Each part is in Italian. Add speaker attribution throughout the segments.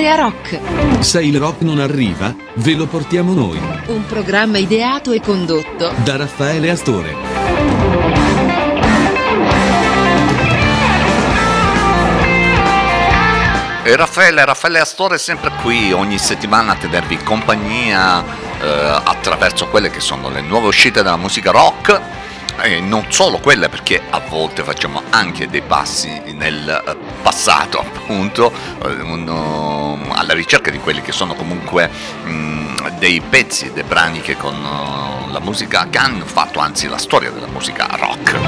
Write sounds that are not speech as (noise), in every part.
Speaker 1: Area Rock.
Speaker 2: Se il rock non arriva, ve lo portiamo noi.
Speaker 1: Un programma ideato e condotto
Speaker 2: da Raffaele Astore.
Speaker 3: E Raffaele, Raffaele Astore è sempre qui ogni settimana a tenervi compagnia eh, attraverso quelle che sono le nuove uscite della musica rock e non solo quelle perché a volte facciamo anche dei passi nel eh, passato (laughs) appunto eh, uno, alla ricerca di quelli che sono comunque mh, mm, dei pezzi, dei brani che con uh, la musica che hanno fatto anzi la storia della musica rock.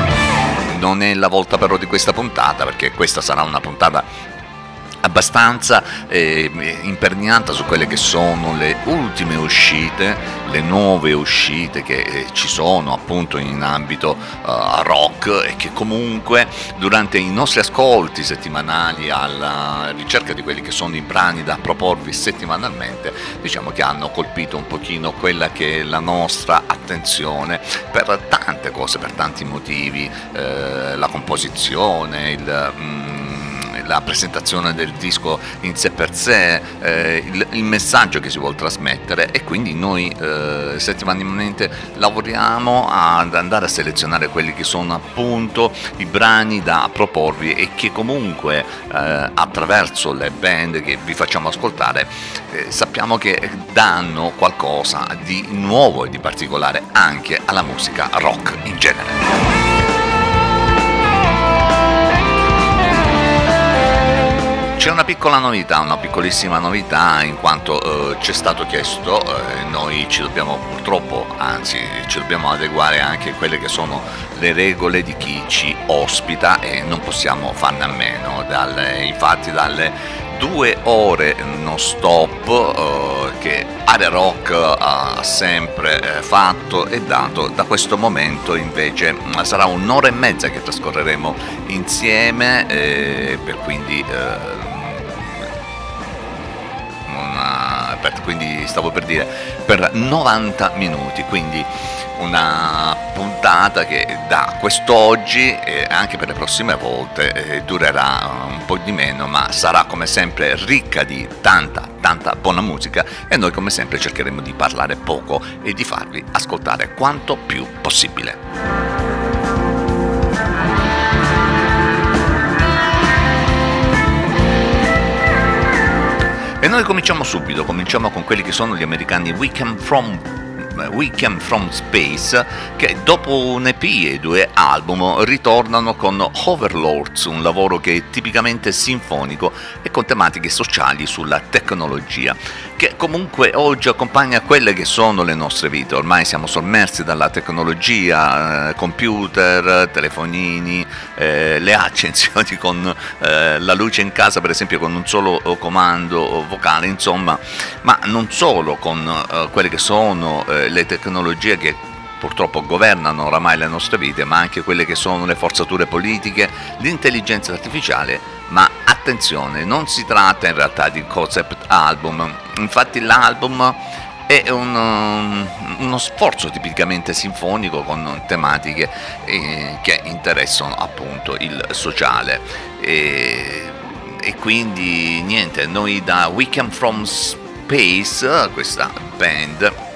Speaker 3: Non è la volta però di questa puntata perché questa sarà una puntata abbastanza eh, imperniata su quelle che sono le ultime uscite, le nuove uscite che eh, ci sono appunto in ambito uh, rock e che comunque durante i nostri ascolti settimanali alla ricerca di quelli che sono i brani da proporvi settimanalmente, diciamo che hanno colpito un pochino quella che è la nostra attenzione per tante cose, per tanti motivi, eh, la composizione, il... Mm, la presentazione del disco in sé per sé, eh, il, il, messaggio che si vuole trasmettere e quindi noi eh, settimanalmente lavoriamo ad andare a selezionare quelli che sono appunto i brani da proporvi e che comunque eh, attraverso le band che vi facciamo ascoltare eh, sappiamo che danno qualcosa di nuovo e di particolare anche alla musica rock in genere. C'è una piccola novità, una piccolissima novità in quanto eh, ci è stato chiesto, eh, noi ci dobbiamo purtroppo, anzi ci dobbiamo adeguare anche a quelle che sono le regole di chi ci ospita e non possiamo farne a meno, dalle, infatti dalle due ore non stop eh, che Area Rock ha sempre eh, fatto e dato, da questo momento invece sarà un'ora e mezza che trascorreremo insieme, eh, per quindi eh, una, per, quindi stavo per dire per 90 minuti, quindi una puntata che da quest'oggi e anche per le prossime volte eh, durerà un po' di meno, ma sarà come sempre ricca di tanta, tanta buona musica e noi come sempre cercheremo di parlare poco e di farvi ascoltare quanto più possibile. E noi cominciamo subito, cominciamo con quelli che sono gli americani. We Come From Weekend from Space che dopo un EP e due album ritornano con Overlords, un lavoro che è tipicamente sinfonico e con tematiche sociali sulla tecnologia, che comunque oggi accompagna quelle che sono le nostre vite. Ormai siamo sommersi dalla tecnologia, eh, computer, telefonini, eh, le accensioni con eh, la luce in casa per esempio con un solo comando vocale, insomma, ma non solo con eh, quelle che sono eh, le tecnologie che purtroppo governano oramai le nostre vite, ma anche quelle che sono le forzature politiche, l'intelligenza artificiale, ma attenzione, non si tratta in realtà di concept album, infatti l'album è un, um, uno sforzo tipicamente sinfonico con tematiche eh, che interessano appunto il sociale. E, e quindi niente, noi da Weekend from Space, questa band,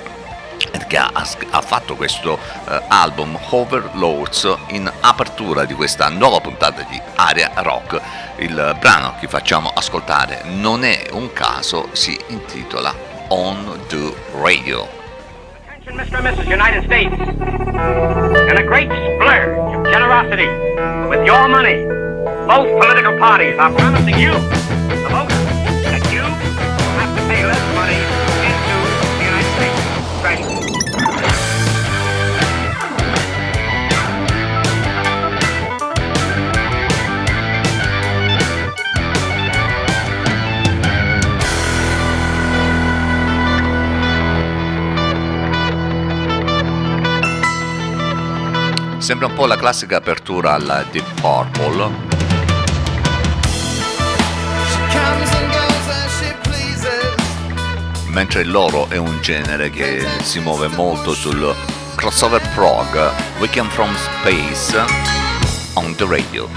Speaker 3: che ha, ha, fatto questo uh, album Overlords in apertura di questa nuova puntata di Area Rock. Il brano che facciamo ascoltare non è un caso, si intitola On the Radio. Mr. and Mrs. United States, in a great splurge of generosity with your money, both political parties are promising you, the voters, that you have to pay less money Sembra un po' la classica apertura alla Deep Purple. Mentre il loro è un genere che si muove molto sul crossover prog We Come From Space on the radio.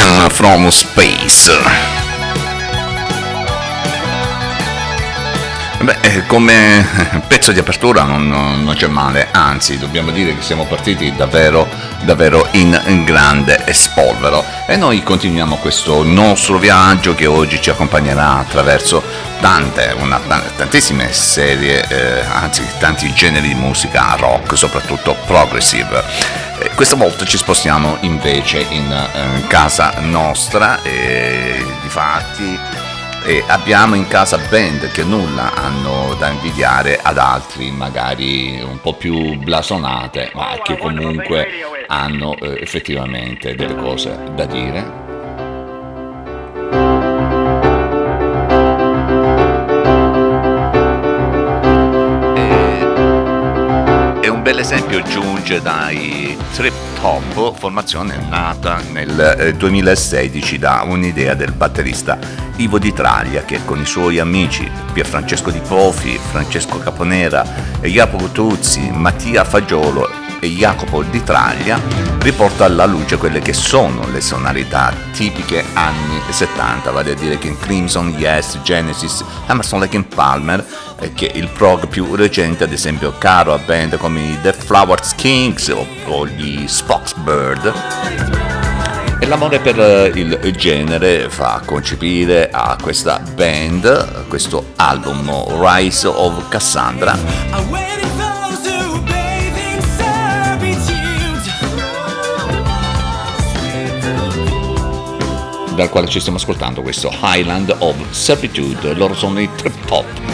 Speaker 3: Can From Space. Beh, eh, come pezzo di apertura non, non, c'è male, anzi dobbiamo dire che siamo partiti davvero, davvero in, in, grande spolvero e noi continuiamo questo nostro viaggio che oggi ci accompagnerà attraverso tante, una, tantissime serie, eh, anzi tanti generi di musica rock, soprattutto progressive. Questa volta ci spostiamo invece in eh, casa nostra e di fatti e abbiamo in casa band che nulla hanno da invidiare ad altri magari un po' più blasonate ma che comunque hanno eh, effettivamente delle cose da dire un bel esempio giunge dai Trip Top, formazione nata nel 2016 eh, da un'idea del batterista Ivo Di Traglia che con i suoi amici Pierfrancesco Di Pofi, Francesco Caponera, Jacopo Tuzzi, Mattia Fagiolo Jacopo Di Traglia riporta alla luce quelle che sono le sonorità tipiche anni 70, vale a dire che in Crimson, Yes, Genesis, Emerson Lake Palmer, eh, che il prog più recente, ad esempio caro a band come i The Flowers Kings o, o gli Spoxbird. E l'amore per eh, il genere fa concepire a questa band questo album Rise of Cassandra dal quale ci stiamo ascoltando questo Highland of Servitude, loro sono i Trip Top.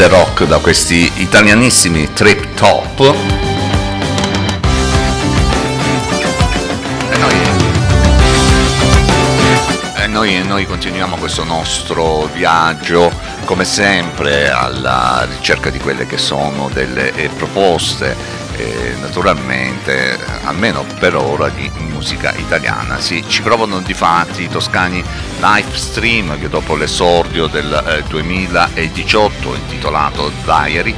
Speaker 3: Grande rock da questi italianissimi trip top. E noi, e noi, noi continuiamo questo nostro viaggio come sempre alla ricerca di quelle che sono delle eh, proposte e naturalmente almeno per ora di musica italiana sì, ci provano di fatti i toscani live stream che dopo l'esordio del eh, 2018 intitolato Diary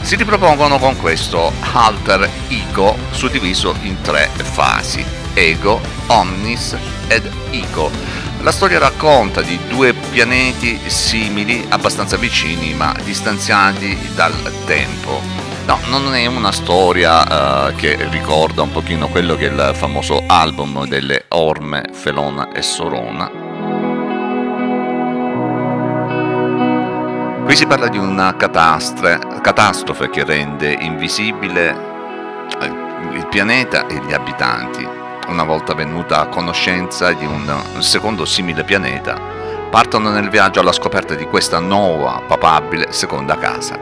Speaker 3: si ripropongono con questo alter ego suddiviso in tre fasi ego, omnis ed ego la storia racconta di due pianeti simili, abbastanza vicini ma distanziati dal tempo No, non è una storia uh, che ricorda un pochino quello che è il famoso album delle Orme, Felona e Sorona. Qui si parla di una catastrofe che rende invisibile eh, il pianeta e gli abitanti. Una volta venuta a conoscenza di un secondo simile pianeta, partono nel viaggio alla scoperta di questa nuova, papabile seconda casa.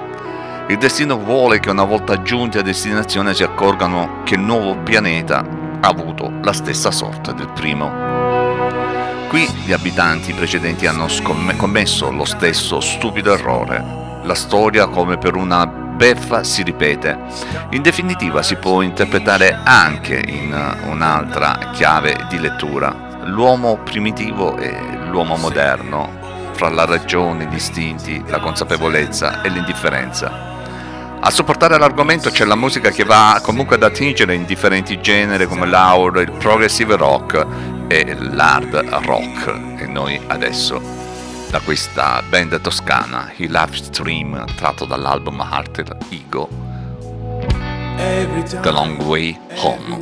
Speaker 3: Il destino vuole che una volta giunti a destinazione si accorgano che il nuovo pianeta ha avuto la stessa sorte del primo. Qui gli abitanti precedenti hanno commesso lo stesso stupido errore. La storia, come per una beffa, si ripete. In definitiva si può interpretare anche in un'altra chiave di lettura. L'uomo primitivo e l'uomo moderno, fra la ragione, gli istinti, la consapevolezza e l'indifferenza. A supportare l'argomento c'è la musica che va comunque ad attingere in differenti generi come l'hour, il progressive rock e l'hard rock. E noi adesso da questa band toscana, i Live Stream, tratto dall'album Hearted Ego, The Long Way Home.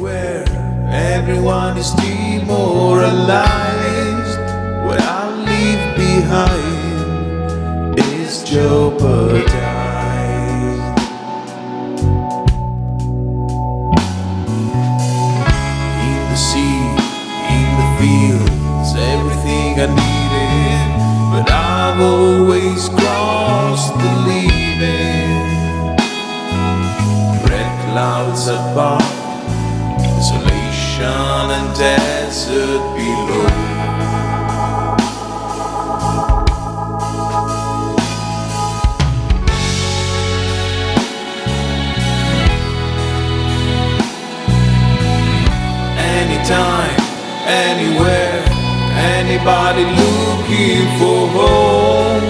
Speaker 3: Everyone is demoralized. What I leave behind is jeopardized. I Always crossed the leaving. Red clouds above, isolation and desert below. Anytime, anywhere anybody looking for home.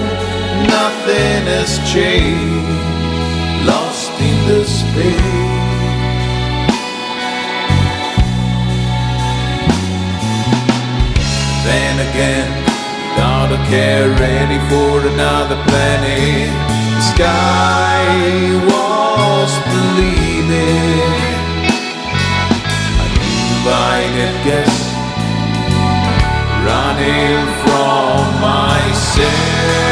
Speaker 3: Nothing has changed, lost in the space. Then again, gotta care ready for another planet. The sky was believing. Uninvited guest running from myself.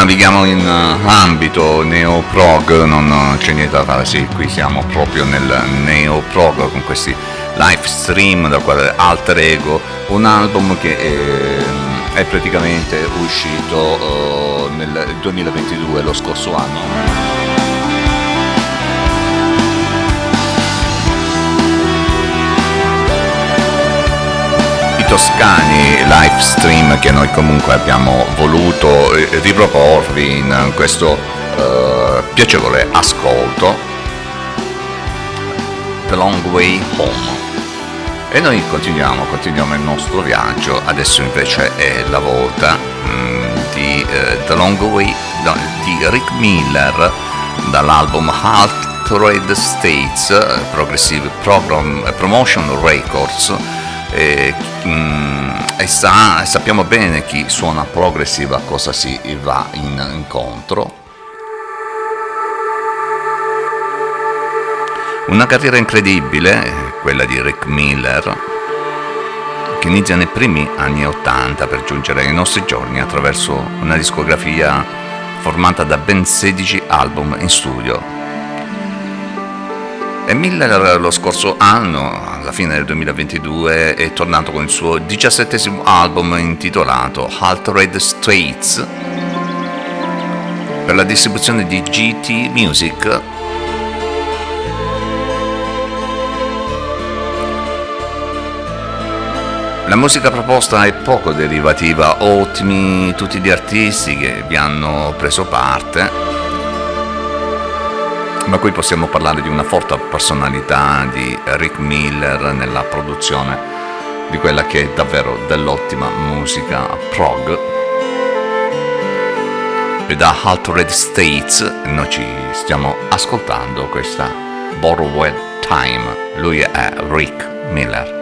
Speaker 3: Navighiamo in uh, ambito neo-prog, non c'è niente da fare, sì, qui siamo proprio nel neo-prog con questi live stream dal quale Alter Ego, un album che è, è praticamente uscito uh, nel 2022, lo scorso anno. Toscani live stream che noi comunque abbiamo voluto eh, riproporvi in questo uh, piacevole ascolto. The Long Way Home. E noi continuiamo, continuiamo il nostro viaggio. Adesso invece è la volta mm, di uh, The Long Way no, di Rick Miller dall'album Altered States Progressive Program, Promotion Records e, mm, e, sa, sappiamo bene chi suona progressive a cosa si va in, incontro. Una carriera incredibile, quella di Rick Miller, che inizia nei primi anni 80 per giungere ai nostri giorni attraverso una discografia formata da ben 16 album in studio e Miller lo scorso anno, alla fine del 2022, è tornato con il suo diciassettesimo album intitolato Altered States per la distribuzione di GT Music. La musica proposta è poco derivativa, ottimi tutti gli artisti che vi hanno preso parte ma qui possiamo parlare di una forte personalità di Rick Miller nella produzione di quella che è davvero dell'ottima musica prog. E da Altered States noi ci stiamo ascoltando questa Borrowed Time. Lui è Rick Miller.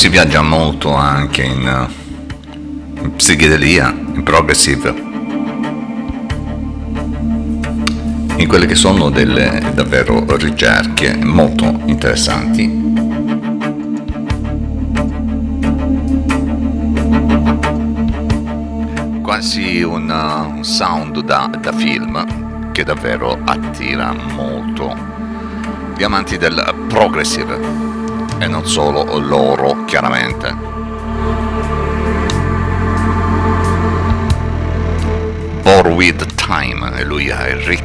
Speaker 3: Si viaggia molto anche in, in psichedelia, in progressive, in quelle che sono delle davvero ricerche molto interessanti. Quasi un sound da, da film che davvero attira molto gli amanti del progressive e non solo loro chiaramente. Bore with Time e lui è Rick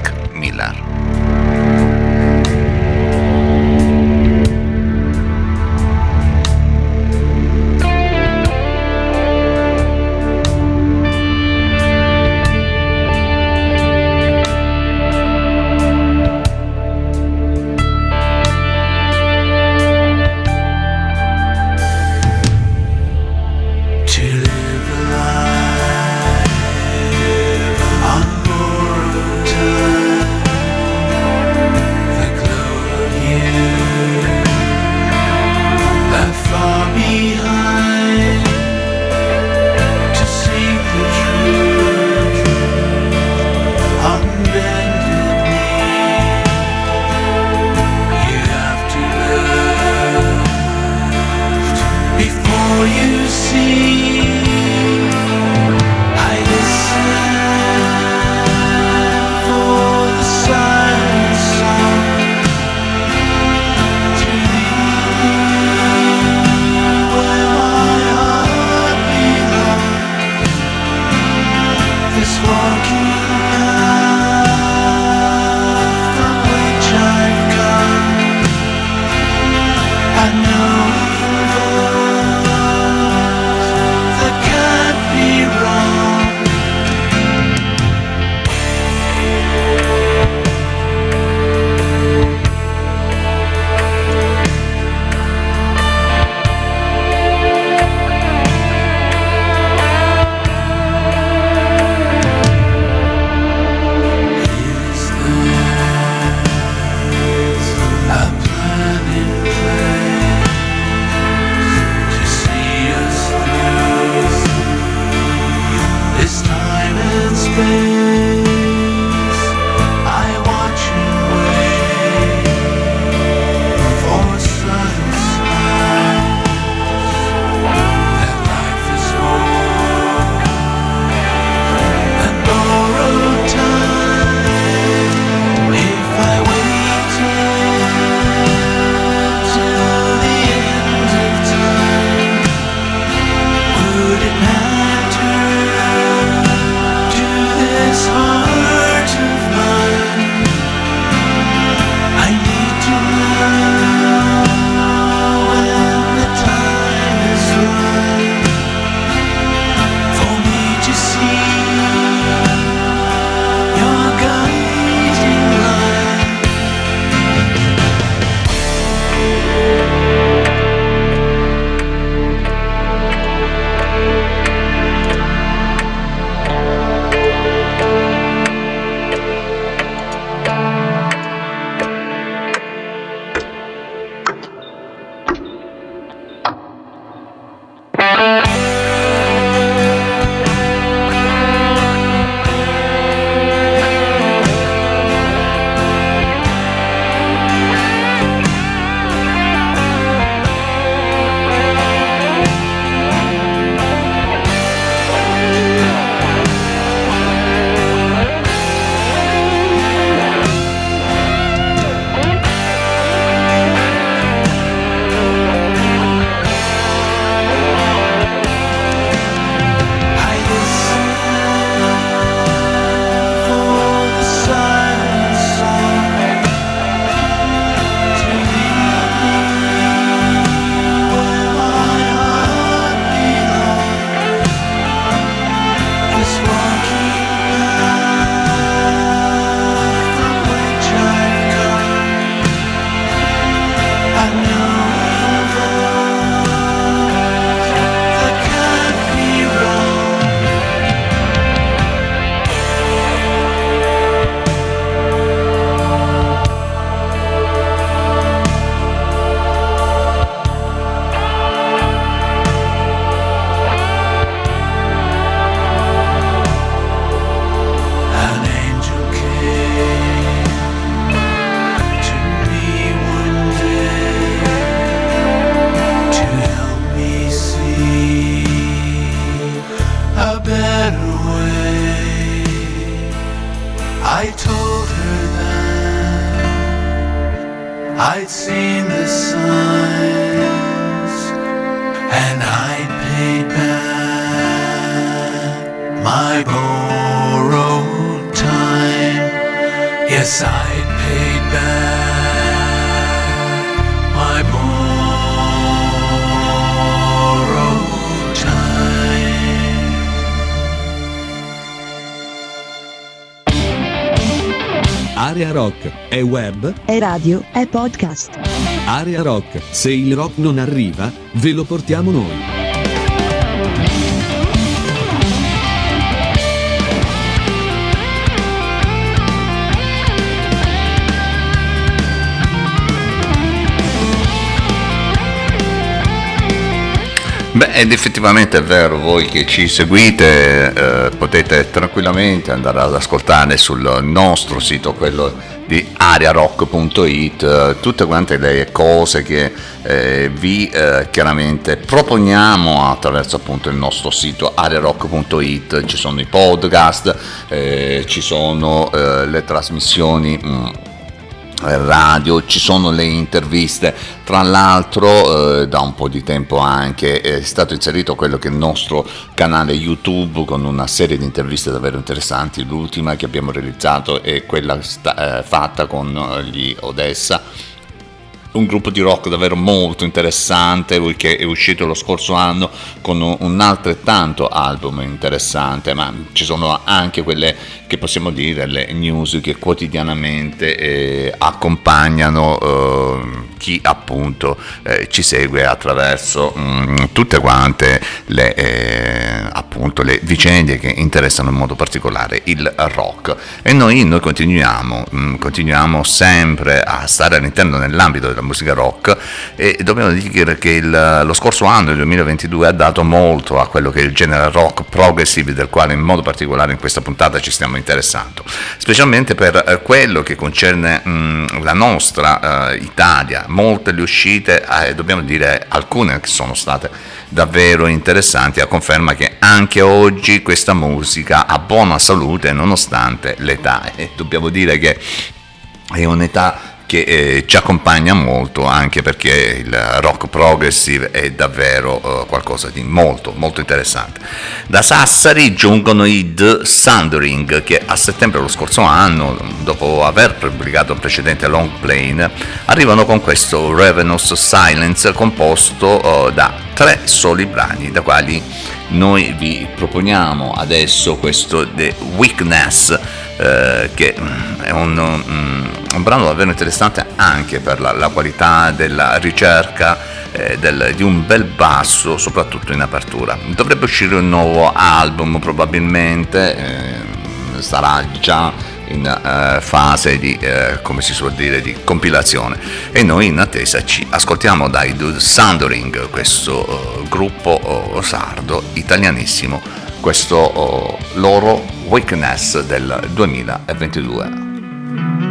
Speaker 2: web,
Speaker 4: è radio, è podcast.
Speaker 2: Area Rock, se il rock non arriva, ve lo portiamo noi.
Speaker 3: Beh, ed effettivamente è vero, voi che ci seguite eh, potete tranquillamente andare ad ascoltare sul nostro sito, quello di ariarock.it, eh, tutte quante le cose che eh, vi eh, chiaramente proponiamo attraverso appunto il nostro sito ariarock.it, ci sono i podcast, eh, ci sono eh, le trasmissioni. Mh, radio, ci sono le interviste, tra l'altro eh, da un po' di tempo anche è stato inserito quello che è il nostro canale YouTube con una serie di interviste davvero interessanti, l'ultima che abbiamo realizzato è quella sta- eh, fatta con eh, gli Odessa. Un gruppo di rock davvero molto interessante che è uscito lo scorso anno con un altrettanto album interessante ma ci sono anche quelle che possiamo dire le news che quotidianamente eh, accompagnano eh, chi appunto eh, ci segue attraverso mh, mm, tutte quante le, eh, appunto, le vicende che interessano in modo particolare il rock. E noi, noi continuiamo, mh, mm, continuiamo sempre a stare all'interno nell'ambito della musica rock e dobbiamo dire che il, lo scorso anno, il 2022, ha dato molto a quello che è il genere rock progressive del quale in modo particolare in questa puntata ci stiamo interessando, specialmente per eh, quello che concerne mh, mm, la nostra eh, Italia, molte le uscite, eh, dobbiamo dire alcune che sono state davvero interessanti, a conferma che anche oggi questa musica ha buona salute nonostante l'età. E dobbiamo dire che è un'età che eh, ci accompagna molto anche perché il rock progressive è davvero eh, qualcosa di molto molto interessante. Da Sassari giungono i The Sundering che a settembre dello scorso anno, dopo aver pubblicato un precedente long plane, arrivano con questo Ravenous Silence composto eh, da tre soli brani, da quali noi vi proponiamo adesso questo The Weakness eh, che mm, è un, un, un, brano davvero interessante anche per la, la qualità della ricerca eh, del, di un bel basso, soprattutto in apertura. Dovrebbe uscire un nuovo album probabilmente, eh, sarà già in uh, fase di, uh, come si suol dire, di compilazione e noi in attesa ci ascoltiamo dai Sandering, questo uh, gruppo sardo italianissimo, questo loro Weakness del 2022.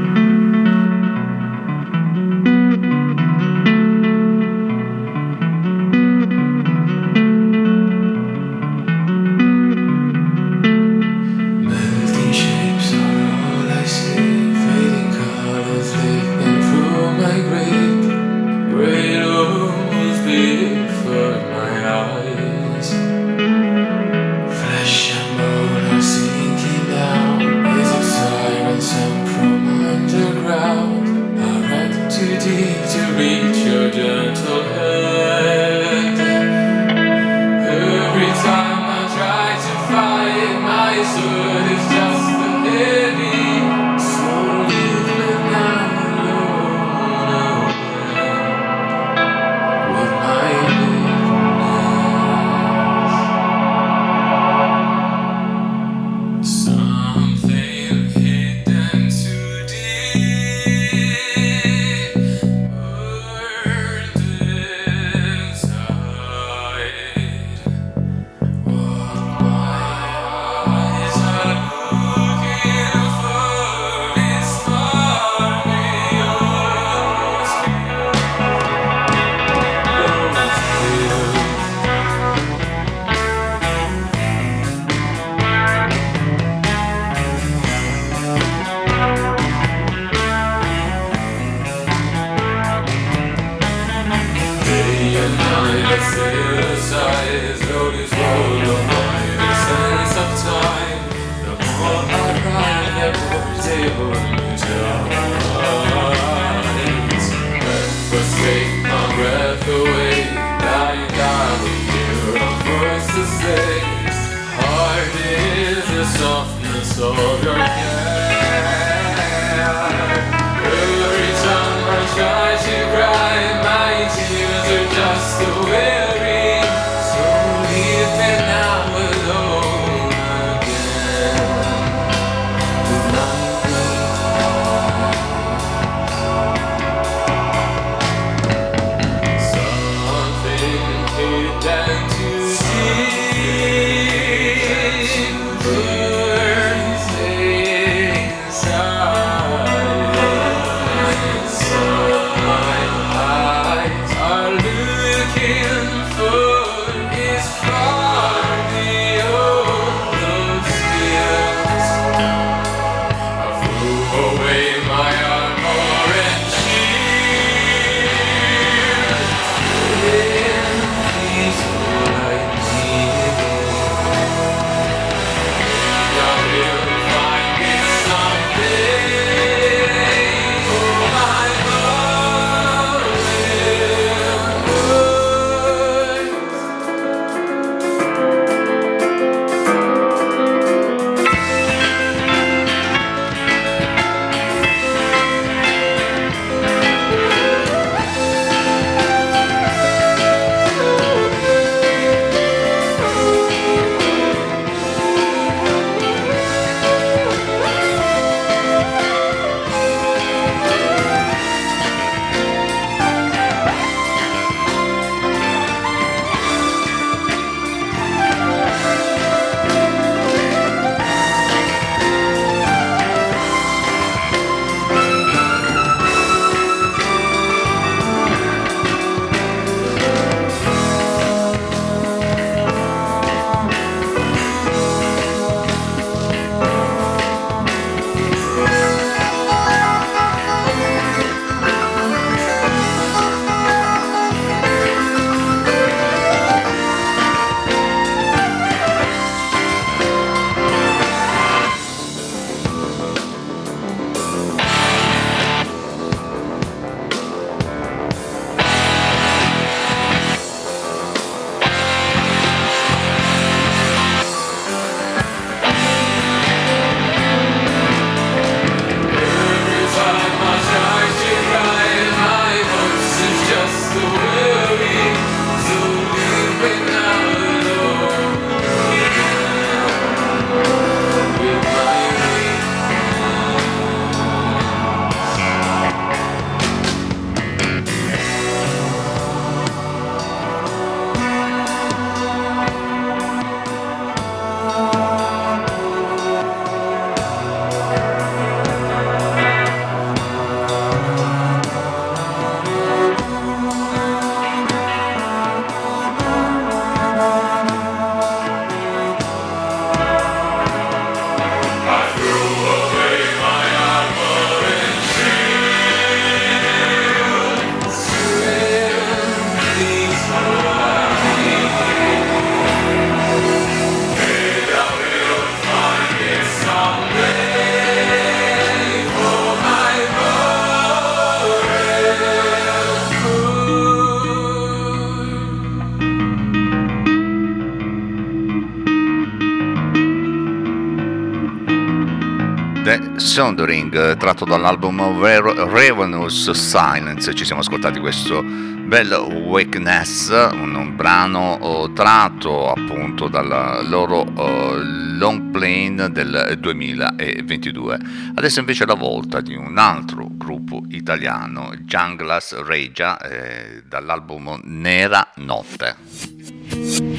Speaker 3: The Sundering, tratto dall'album Ravenous Silence, ci siamo ascoltati questo bel Wakeness, un, brano uh, tratto appunto dal loro uh, long plane del 2022. Adesso invece è la volta di un altro gruppo italiano, Junglas Regia, eh, dall'album Nera Notte.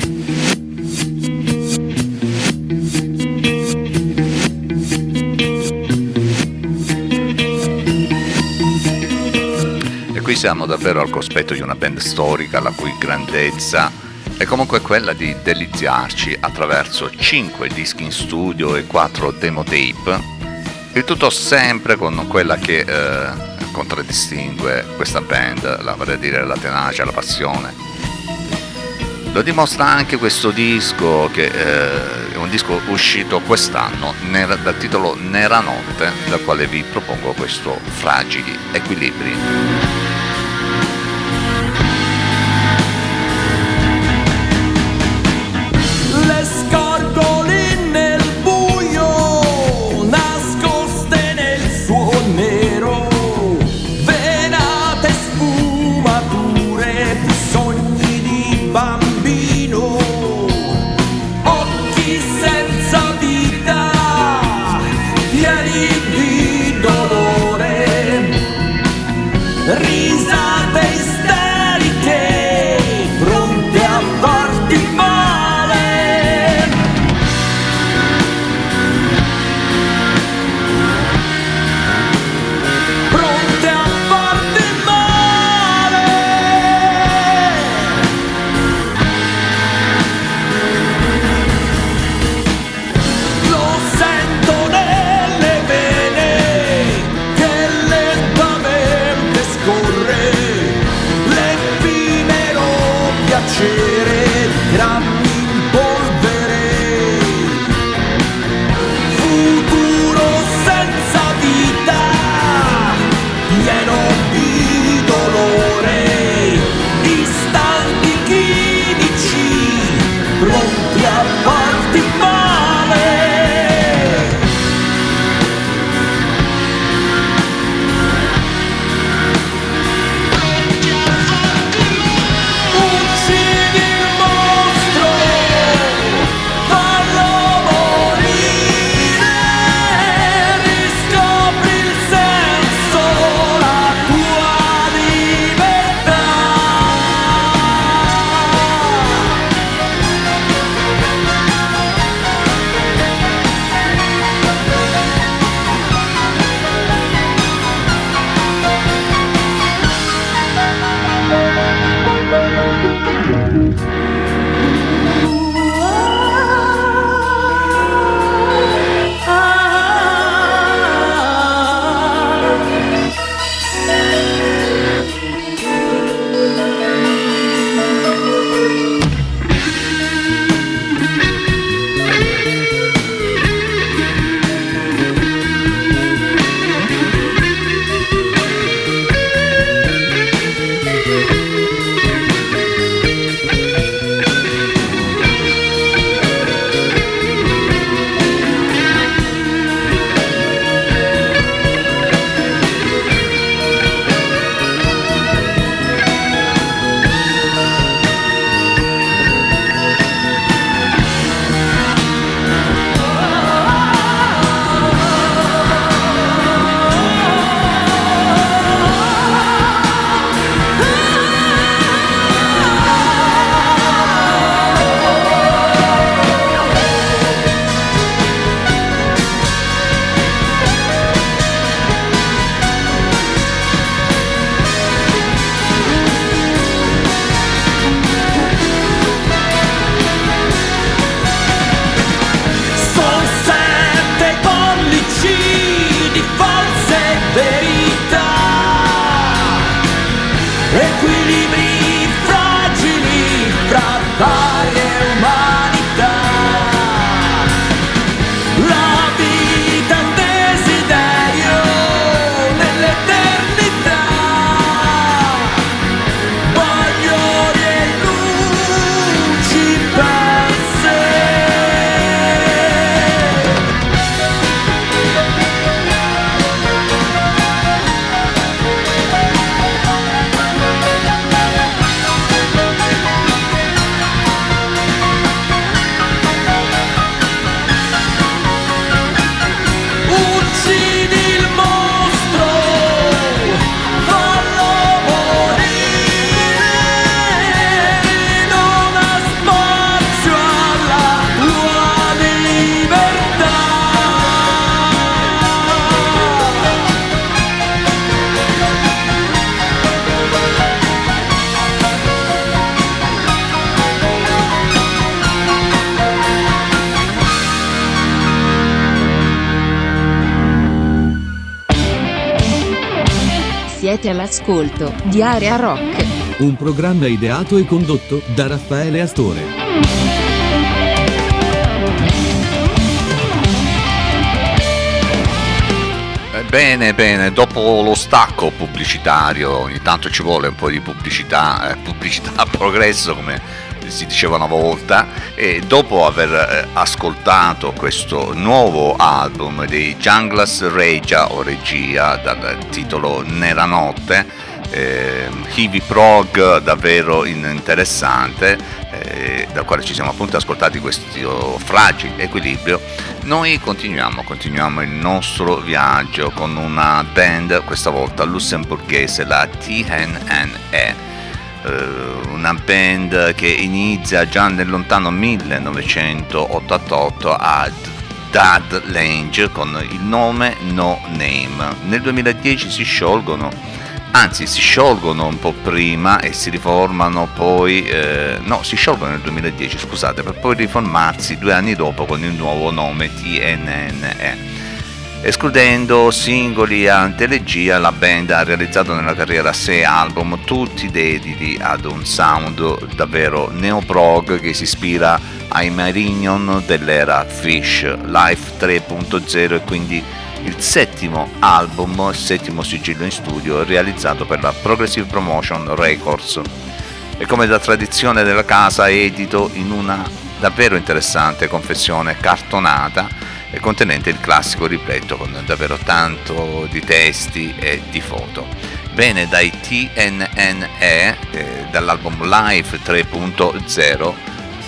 Speaker 3: Qui siamo davvero al cospetto di una band storica la cui grandezza è comunque quella di deliziarci attraverso 5 dischi in studio e 4 demo tape, il tutto sempre con quella che eh, contraddistingue questa band, la vale a dire la tenacia, la passione. Lo dimostra anche questo disco che eh, è un disco uscito quest'anno nel, dal titolo Nera Notte, dal quale vi propongo questo Fragili Equilibri.
Speaker 1: All'ascolto di Area Rock.
Speaker 2: Un programma ideato e condotto da Raffaele Astore.
Speaker 3: Eh, Bene, bene, dopo lo stacco pubblicitario, ogni tanto ci vuole un po' di pubblicità, eh, pubblicità a (laughs) progresso come si diceva una volta, e dopo aver eh, ascoltato questo nuovo album dei Junglas Regia o Regia dal titolo Nera Notte, eh, heavy prog davvero in- interessante, eh, dal quale ci siamo appunto ascoltati questo fragile equilibrio, noi continuiamo, continuiamo il nostro viaggio con una band, questa volta lussemburghese, la TNNE. Eh, una band che inizia già nel lontano 1988 a Dad Lange con il nome No Name. Nel 2010 si sciolgono, anzi si sciolgono un po' prima e si riformano poi, eh, no si sciolgono nel 2010 scusate, per poi riformarsi due anni dopo con il nuovo nome TNNE. Escludendo singoli e antelegia, la band ha realizzato nella carriera sei album, tutti dediti ad un sound davvero neoprog che si ispira ai Marignon dell'era Fish, Life 3.0 e quindi il settimo album, il settimo sigillo in studio realizzato per la Progressive Promotion Records. E come da tradizione della casa edito in una davvero interessante confessione cartonata contenente il classico ripleto con davvero tanto di testi e di foto. Bene, dai TNNE, eh, dall'album Live 3.0,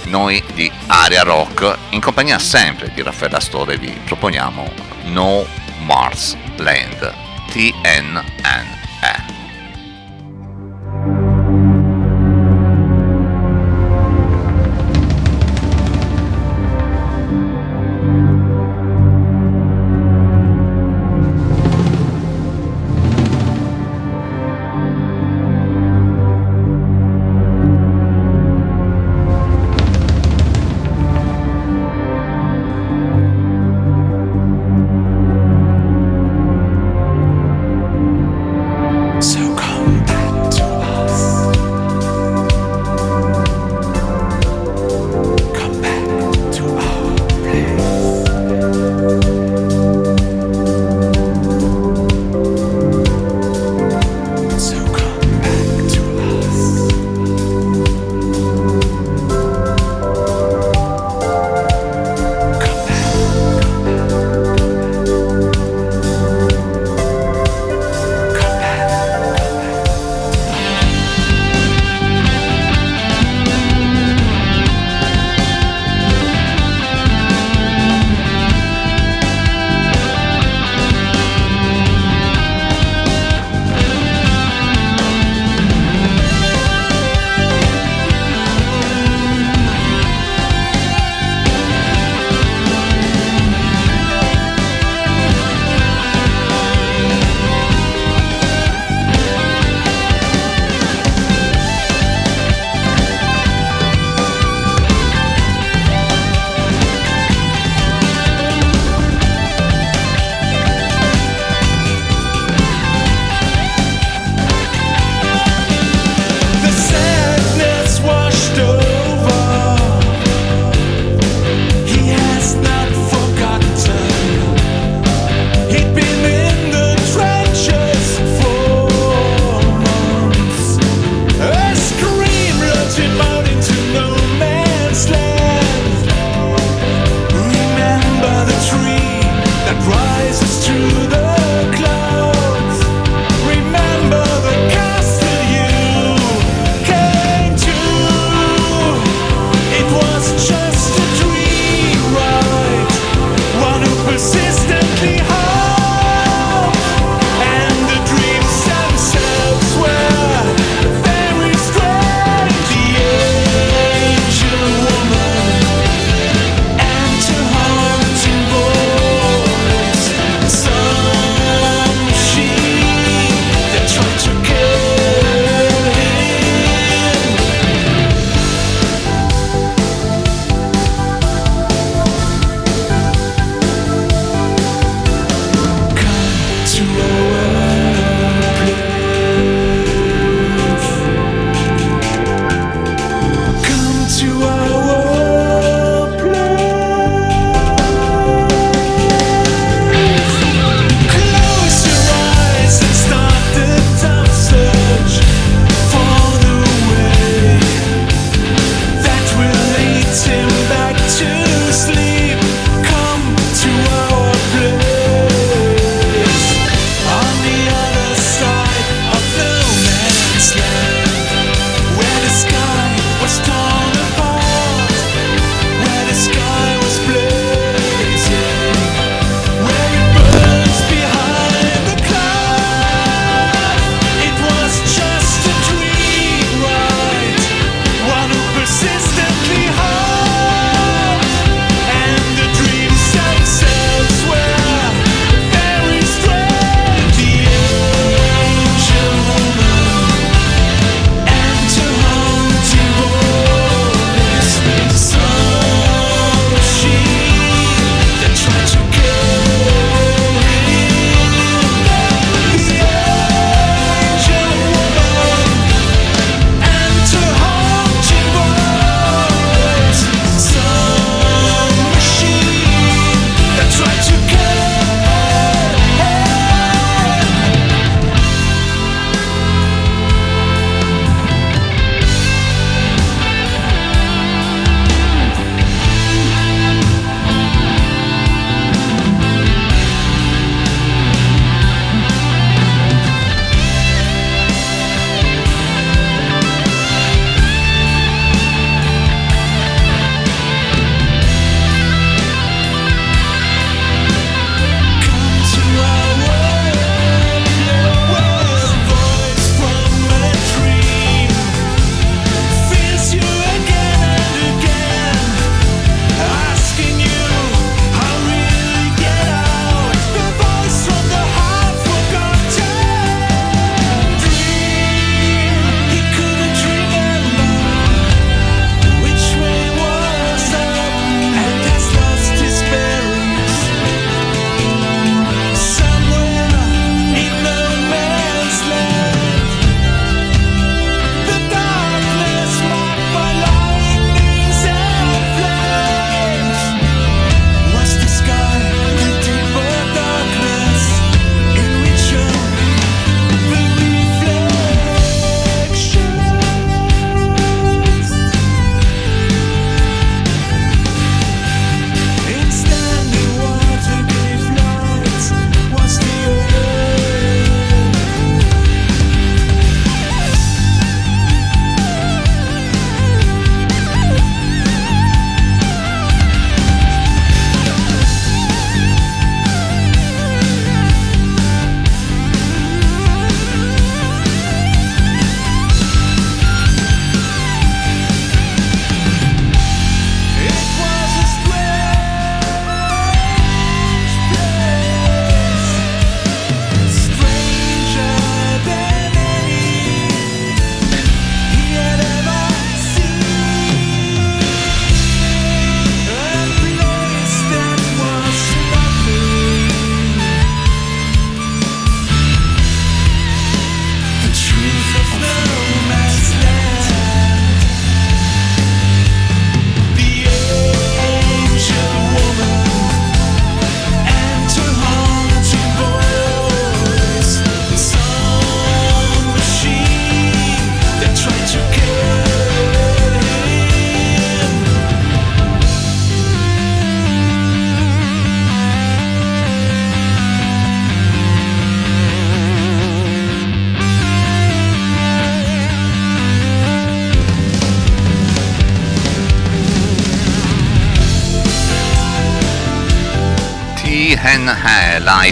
Speaker 3: noi di Area Rock, in compagnia sempre di Raffaele Astore, vi proponiamo No Mars Land, TNNE.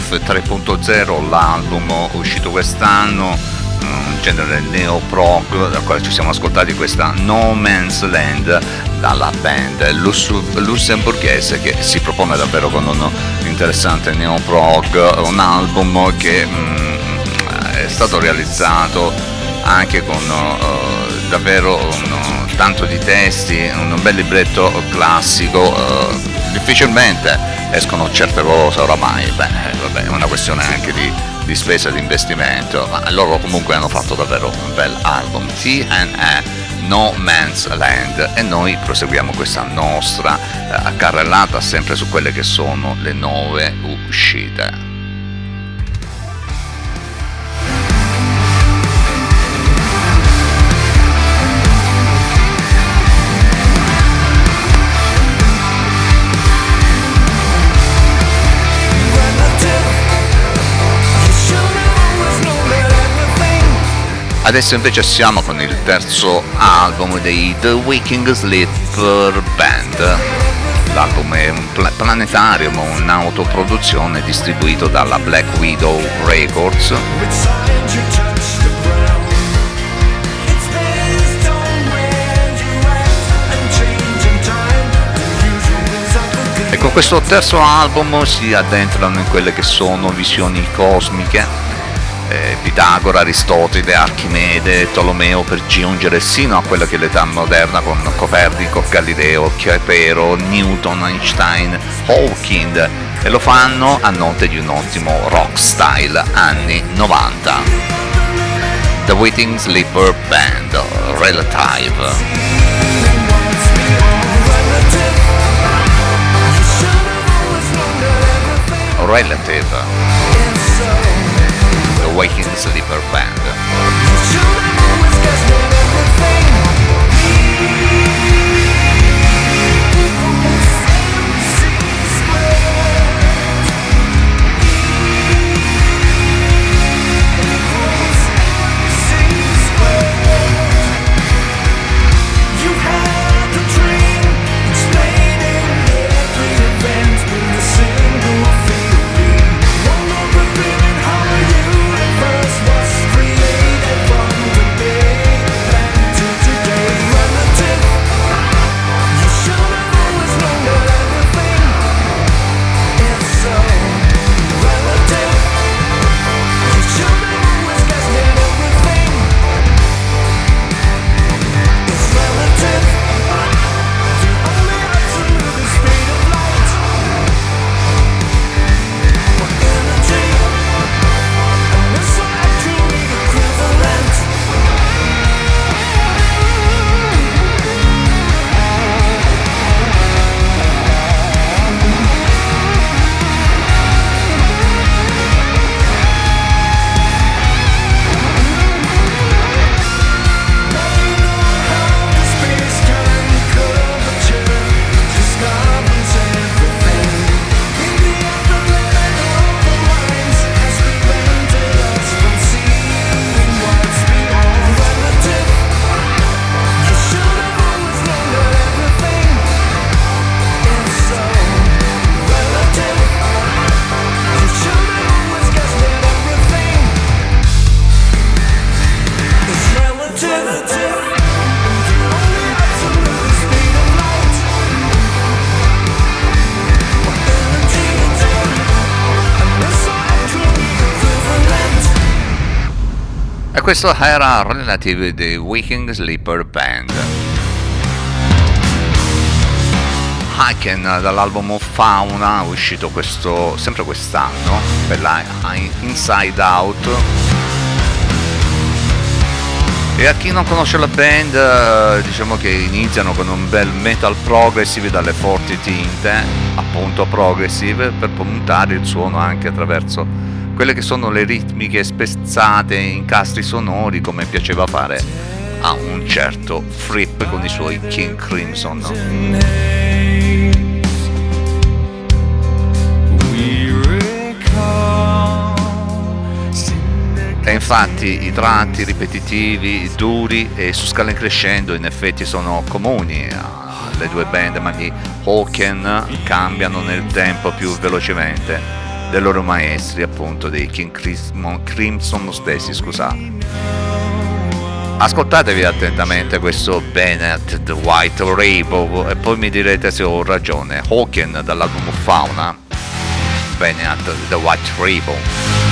Speaker 3: Life 3.0, l'album uscito quest'anno, un genere neo-prog dal quale ci siamo ascoltati questa No Man's Land dalla band luss- lussemburghese che si propone davvero con un interessante neo-prog, un album che mm, è stato realizzato anche con uh, davvero un, tanto di testi, un bel libretto classico, uh, difficilmente escono certe cose oramai, beh, una questione anche di, di spesa di investimento, ma loro comunque hanno fatto davvero un bel album, TNE. No Man's Land e noi proseguiamo questa nostra eh, carrellata sempre su quelle che sono le nuove uscite. Adesso invece siamo con il terzo album dei The Waking Sleeper Band. L'album è un planetario, un'autoproduzione distribuito dalla Black Widow Records. E con questo terzo album si addentrano in quelle che sono visioni cosmiche eh, Pitagora, Aristotele, Archimede, Tolomeo per giungere sino a quella che è l'età moderna con Copernico, Galileo, Chiapero, Newton, Einstein, Hawking e lo fanno a notte di un ottimo rock style anni 90. The Waiting Sleeper Band, Relative. Relative. Waking Sleeper Band. Questo era Relative dei Waking Sleeper Band. Haken dall'album Fauna, uscito questo, sempre quest'anno, bella Inside Out. E a chi non conosce la band, diciamo che iniziano con un bel metal progressive dalle forti tinte, appunto progressive, per puntare il suono anche attraverso quelle che sono le ritmiche spezzate, incastri sonori come piaceva fare a un certo Fripp con i suoi King Crimson. E infatti i tratti ripetitivi, duri e su scala in crescendo in effetti sono comuni alle due band, ma gli Hawken cambiano nel tempo più velocemente dei loro maestri, appunto, dei King Crimson, Crimson stessi, scusate. Ascoltatevi attentamente questo Bennett The White Rainbow e poi mi direte se ho ragione. Hawken dall'album Fauna, Bennett The White Rainbow.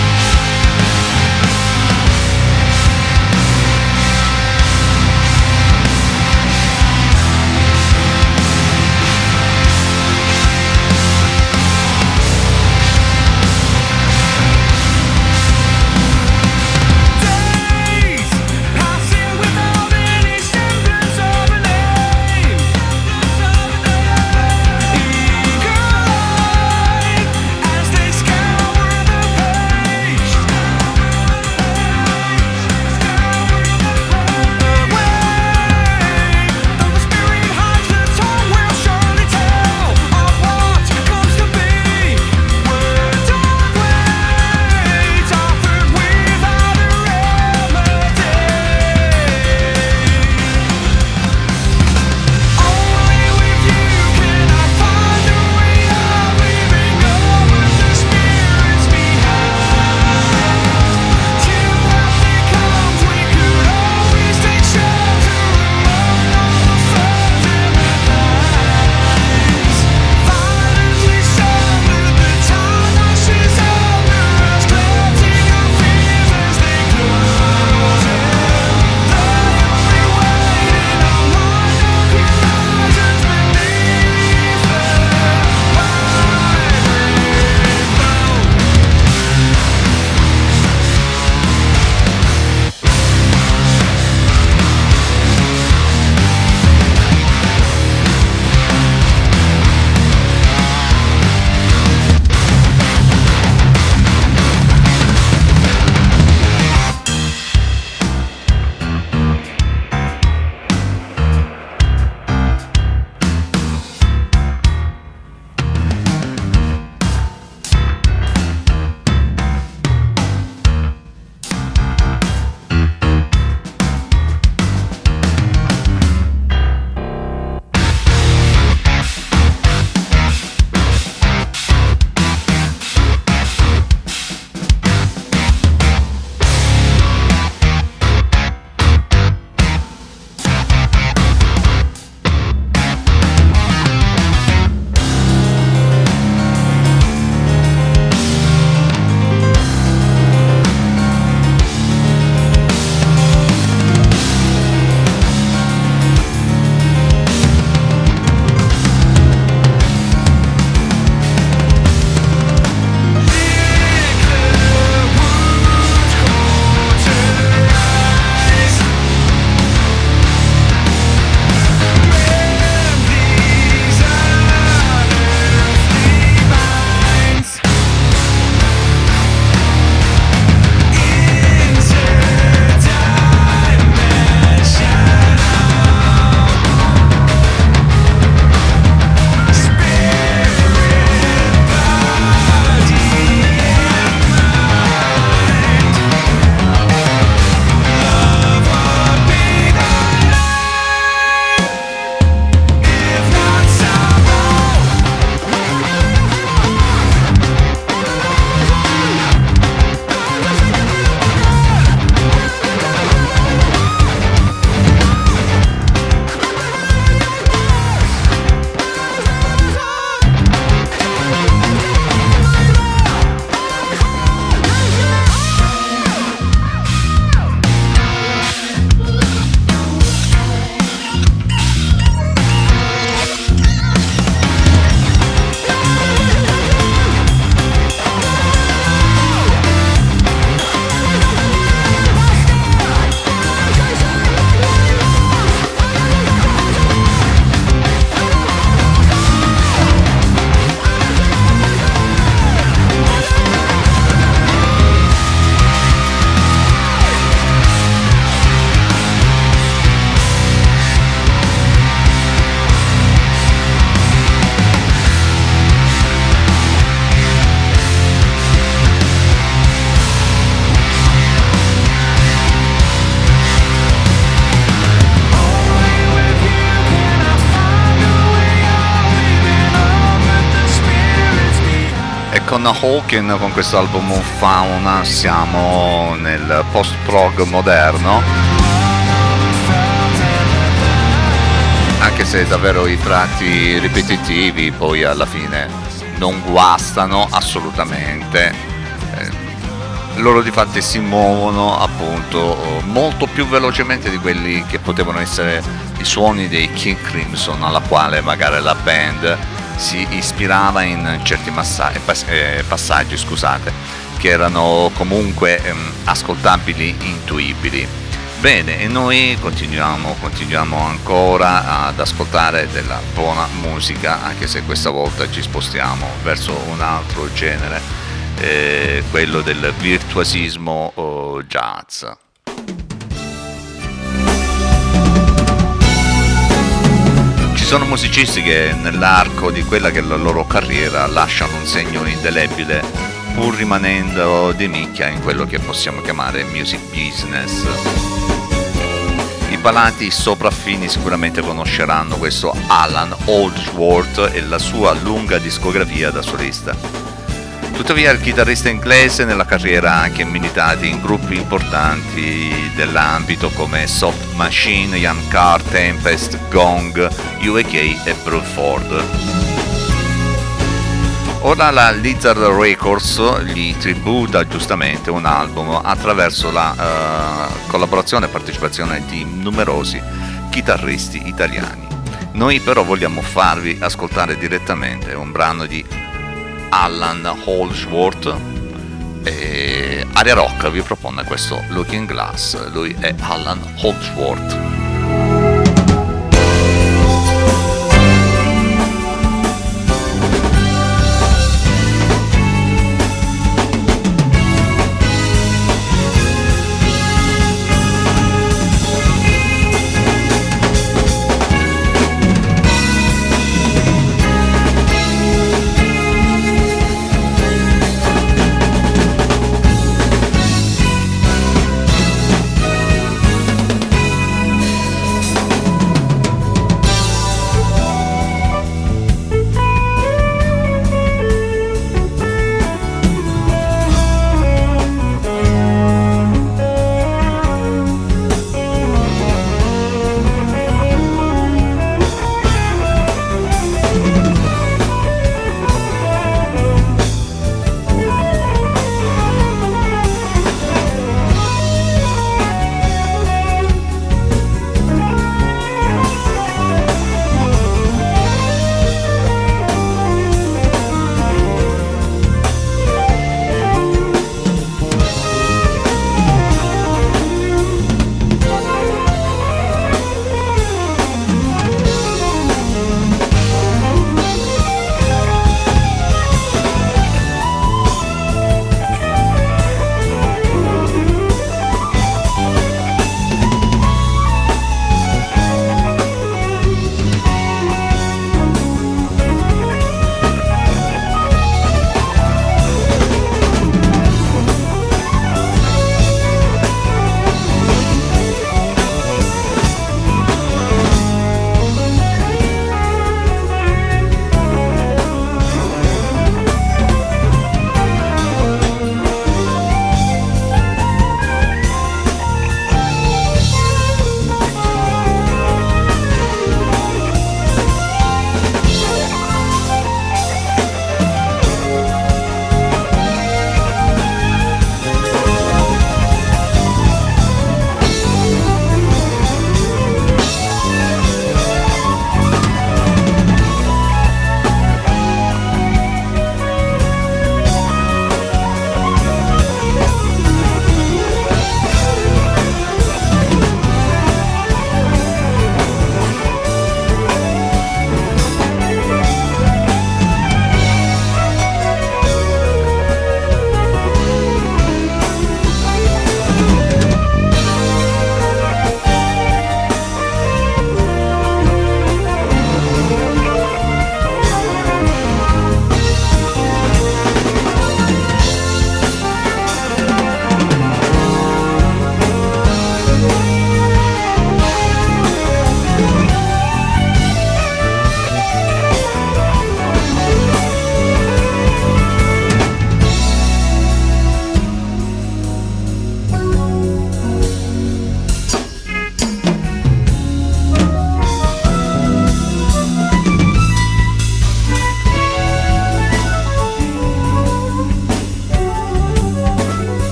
Speaker 3: Stephen Hawking con questo album Fauna siamo nel post-prog moderno. Anche se davvero i tratti ripetitivi poi alla fine non guastano assolutamente. Eh, loro di fatti si muovono appunto molto più velocemente di quelli che potevano essere i suoni dei King Crimson alla quale magari la band si ispirava in certi massa- eh, eh, passaggi scusate che erano comunque ehm, ascoltabili intuibili. Bene e noi continuiamo continuiamo ancora ad ascoltare della buona musica anche se questa volta ci spostiamo verso un altro genere eh, quello del virtuosismo oh, jazz Ci sono musicisti che nell'arco di quella che è la loro carriera lasciano un segno indelebile pur rimanendo di nicchia in quello che possiamo chiamare music business. I palati sopraffini sicuramente conosceranno questo Alan Holdsworth e la sua lunga discografia da solista. Tuttavia il chitarrista inglese nella carriera ha anche militato in gruppi importanti dell'ambito come Soft Machine, Young Car, Tempest, Gong, UAK e Bruford. Ora la Lizard Records gli tributa giustamente un album attraverso la eh, collaborazione e partecipazione di numerosi chitarristi italiani. Noi però vogliamo farvi ascoltare direttamente un brano di Alan Holsworth e Aria Rock vi propone questo Looking Glass, lui è Alan Holsworth.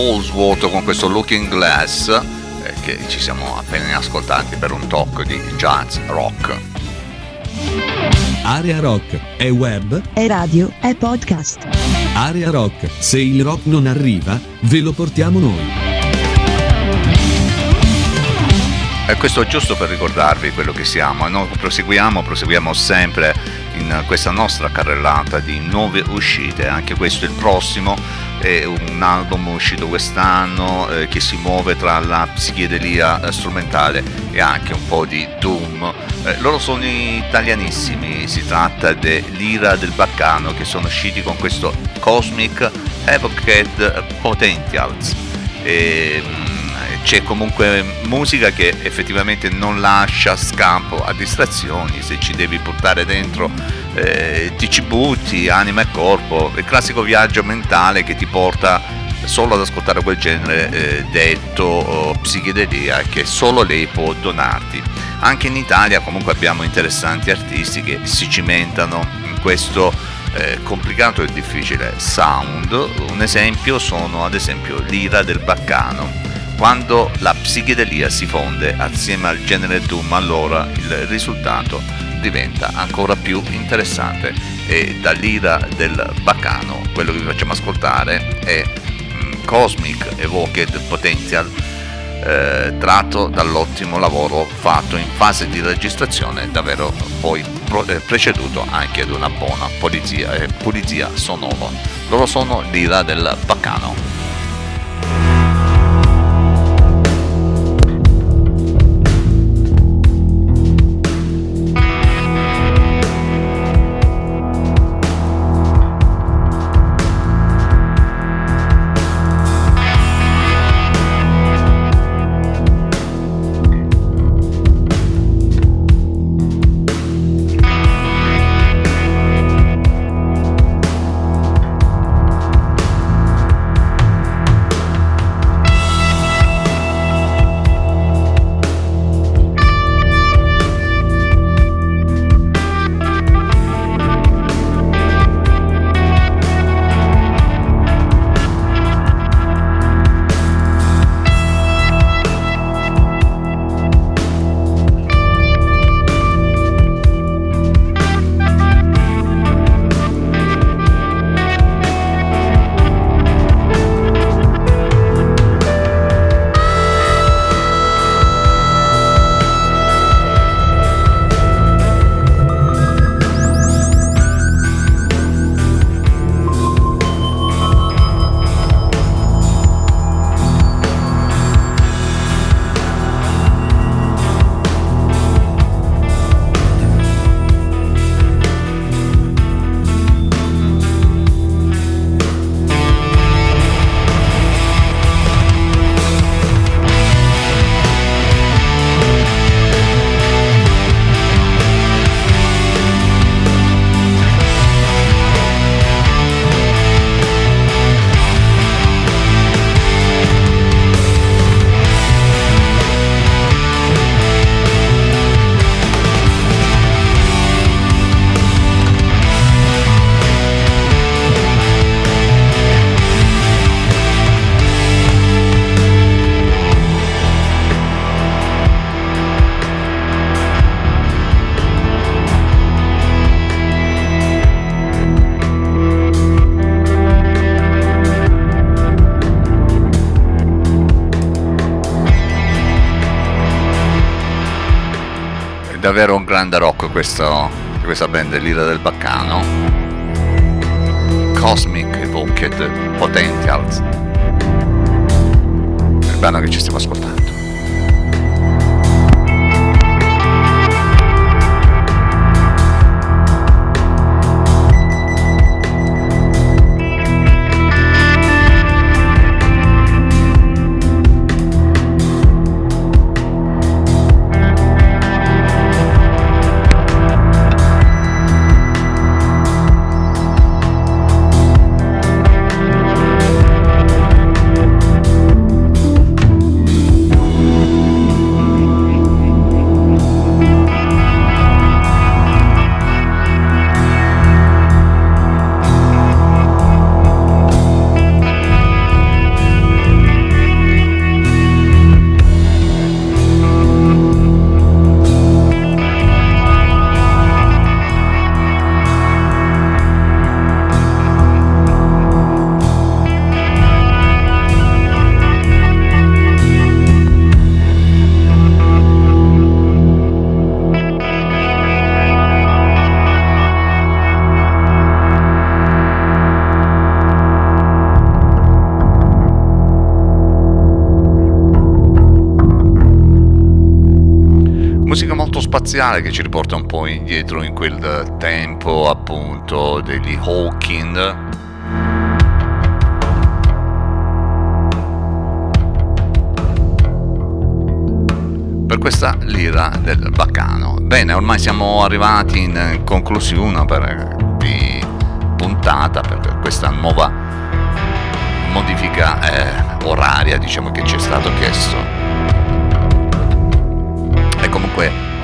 Speaker 3: Holsworth con questo Looking Glass eh, che ci siamo appena ascoltati per un talk di jazz rock.
Speaker 2: Area Rock è web,
Speaker 4: È radio, è podcast.
Speaker 2: Area Rock, se il rock non arriva, ve lo portiamo noi.
Speaker 3: E questo è giusto per ricordarvi quello che siamo e noi proseguiamo, proseguiamo sempre in questa nostra carrellata di nuove uscite, anche questo è il prossimo, è un album uscito quest'anno eh, che si muove tra la psichedelia eh, strumentale e anche un po' di doom. Eh, loro sono italianissimi, si tratta dell'Ira del Baccano che sono usciti con questo Cosmic Evocate Potentials. E, mm, c'è comunque musica che effettivamente non lascia scampo a distrazioni, se ci devi buttare dentro eh, ti ci butti, anima e corpo, il classico viaggio mentale che ti porta solo ad ascoltare quel genere eh, detto oh, psichedelia che solo lei può donarti. Anche in Italia comunque abbiamo interessanti artisti che si cimentano in questo eh, complicato e difficile sound. Un esempio sono ad esempio l'ira del baccano. Quando la psichedelia si fonde assieme al genere doom, allora il risultato diventa ancora più interessante e dall'ira del baccano quello che vi facciamo ascoltare è mm, Cosmic Evoked Potential eh, tratto dall'ottimo lavoro fatto in fase di registrazione davvero poi pro- eh, preceduto anche da una buona pulizia, eh, pulizia sonora loro sono l'ira del baccano grande rock questo, questa band l'ira del baccano Cosmic Evoked Potentials. Il brano che ci stiamo ascoltando
Speaker 5: spaziale che ci riporta un po' indietro in quel tempo appunto degli Hawking. per questa lira del baccano. Bene, ormai siamo arrivati in conclusione per, di puntata per questa nuova modifica eh, oraria diciamo che ci è stato chiesto.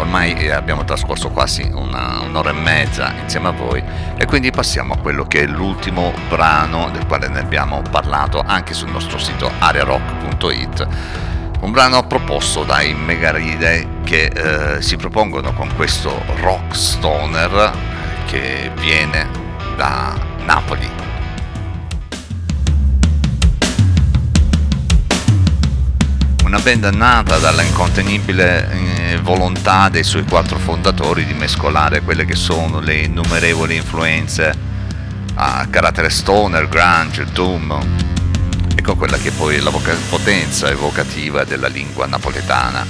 Speaker 5: Ormai eh, abbiamo trascorso quasi una- un'ora e mezza insieme a voi e quindi passiamo a quello che è l'ultimo brano del quale ne abbiamo parlato anche sul nostro sito arearock.it un brano proposto dai Megaride che eh, si propongono con questo rock stoner che viene da Napoli. Una band nata dalla incontenibile eh, volontà dei suoi quattro fondatori di mescolare quelle che sono le innumerevoli influenze a carattere stoner, grunge, doom e con quella che poi è la potenza evocativa della lingua napoletana.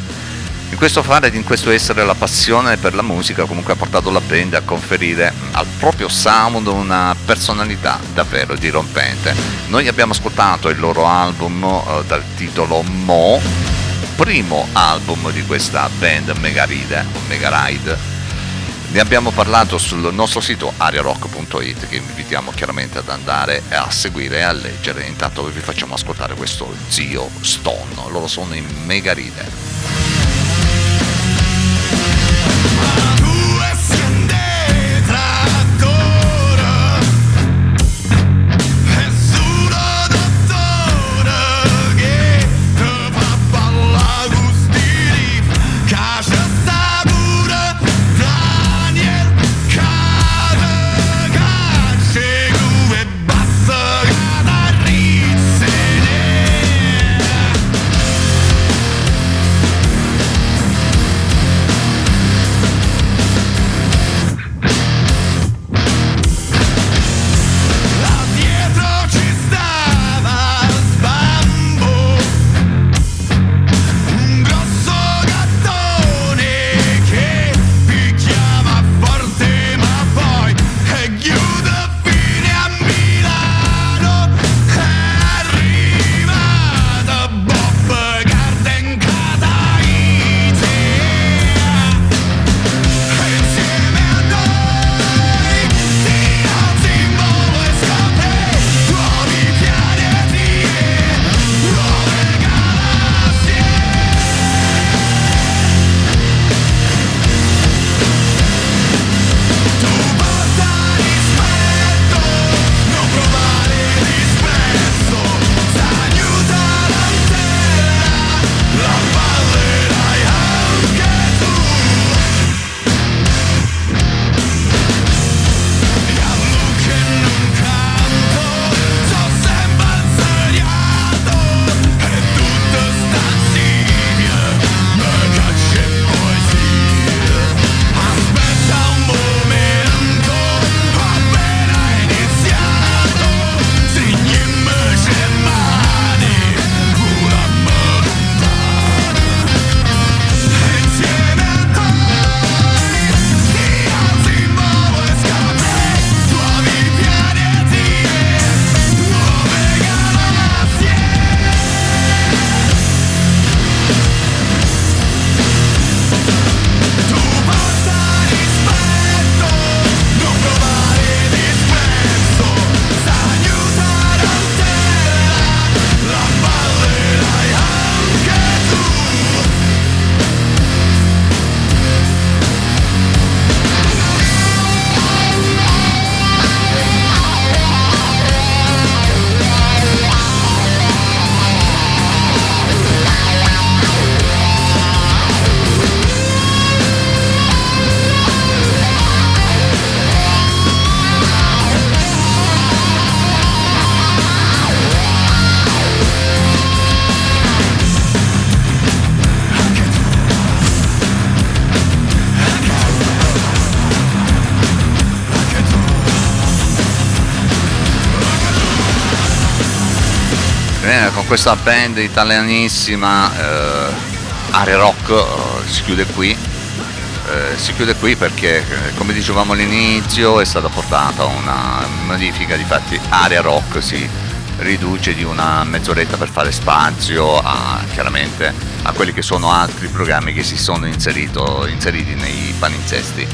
Speaker 5: In questo fare ed in questo essere la passione per la musica comunque ha portato la band a conferire al proprio sound una personalità davvero dirompente. Noi abbiamo ascoltato il loro album eh, dal titolo Mo, primo album di questa band Megaride, o Megaride. Ne abbiamo parlato sul nostro sito ariarock.it che vi invitiamo chiaramente ad andare a seguire e a leggere. Intanto vi facciamo ascoltare questo zio Stone. Loro sono in Megaride. Questa band italianissima, eh, Area Rock, eh, si chiude qui.
Speaker 3: eh, si chiude qui perché, eh, come dicevamo all'inizio, è stata portata una modifica, difatti Area Rock si riduce di una mezz'oretta per fare spazio a, chiaramente a quelli che sono altri programmi che si sono inseriti nei palinsesti.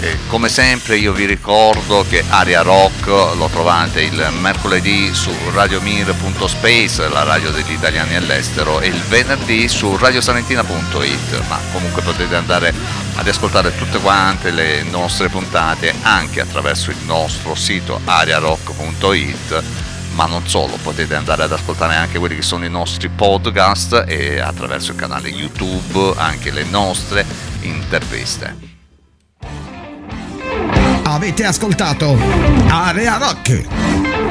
Speaker 3: Eh, come sempre io vi ricordo che Aria Rock lo trovate il mercoledì su radiomir.space, la radio degli italiani all'estero, e il venerdì su radiosalentina.it, ma comunque potete andare ad ascoltare tutte quante le nostre puntate anche attraverso il nostro sito ariarock.it ma non solo, potete andare ad ascoltare anche quelli che sono i nostri podcast e attraverso il canale YouTube anche le nostre interviste.
Speaker 6: Avete ascoltato Area Rock,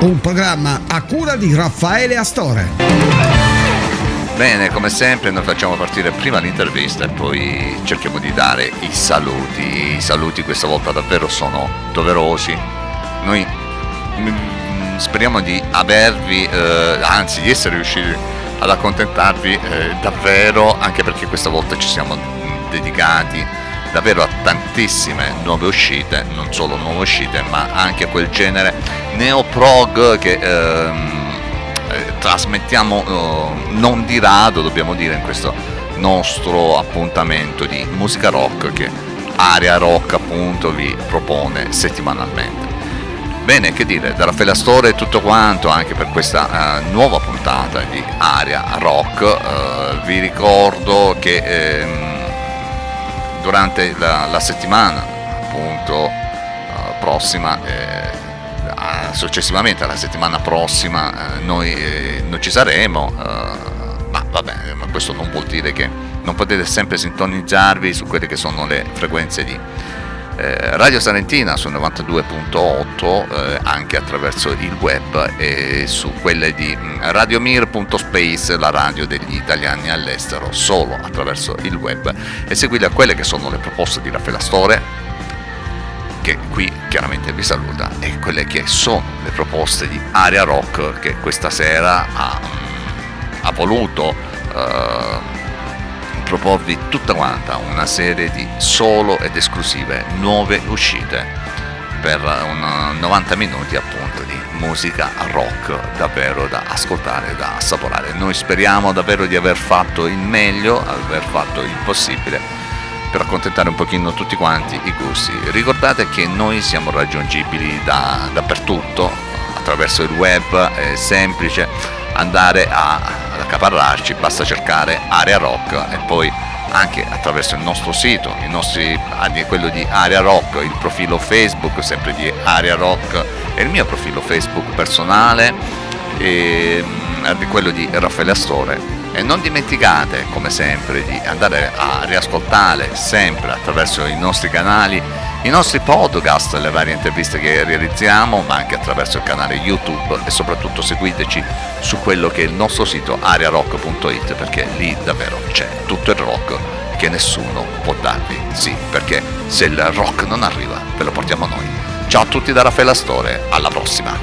Speaker 6: un programma a cura di Raffaele Astore.
Speaker 3: Bene, come sempre noi facciamo partire prima l'intervista e poi cerchiamo di dare i saluti. I saluti questa volta davvero sono doverosi. Noi mm, speriamo di avervi, eh, anzi di essere riusciti ad accontentarvi eh, davvero, anche perché questa volta ci siamo dedicati davvero a tantissime nuove uscite, non solo nuove uscite, ma anche quel genere neoprog che ehm, eh, trasmettiamo eh, non di rado, dobbiamo dire, in questo nostro appuntamento di musica rock che Area Rock appunto vi propone settimanalmente. Bene, che dire, da Raffaele Astore è tutto quanto anche per questa eh, nuova puntata di Aria Rock. Eh, vi ricordo che ehm, durante la, la settimana appunto eh, prossima eh, successivamente alla settimana prossima eh, noi non ci saremo ma vabbè ma questo non vuol dire che non potete sempre sintonizzarvi su quelle che sono le frequenze di eh, Radio Salentina su 92.8 eh, anche attraverso il web e su quelle di mm, radiomir.space la radio degli italiani all'estero solo attraverso il web. E seguite quelle che sono le proposte di Raffaele Astore che qui chiaramente vi saluta e quelle che sono le proposte di Aria Rock che questa sera ha, mm, ha voluto eh, proporvi tutta quanta una serie di solo ed esclusive nuove uscite per un 90 minuti appunto di musica rock davvero da ascoltare, da assaporare. Noi speriamo davvero di aver fatto il meglio, aver fatto il possibile per accontentare un pochino tutti quanti i gusti. Ricordate che noi siamo raggiungibili da- dappertutto attraverso il web, è semplice andare a, ad accaparrarci, basta cercare Area Rock e poi anche attraverso il nostro sito, nostri, quello di Area Rock, il profilo Facebook sempre di Area Rock e il mio profilo Facebook personale e mm, quello di Raffaele Astore e non dimenticate come sempre di andare a riascoltare sempre attraverso i nostri canali i nostri podcast, le varie interviste che realizziamo, ma anche attraverso il canale YouTube e soprattutto seguiteci su quello che è il nostro sito ariarock.it perché lì davvero c'è tutto il rock che nessuno può darvi. Sì, perché se il rock non arriva, ve lo portiamo noi. Ciao a tutti da Raffaele Astore, alla prossima!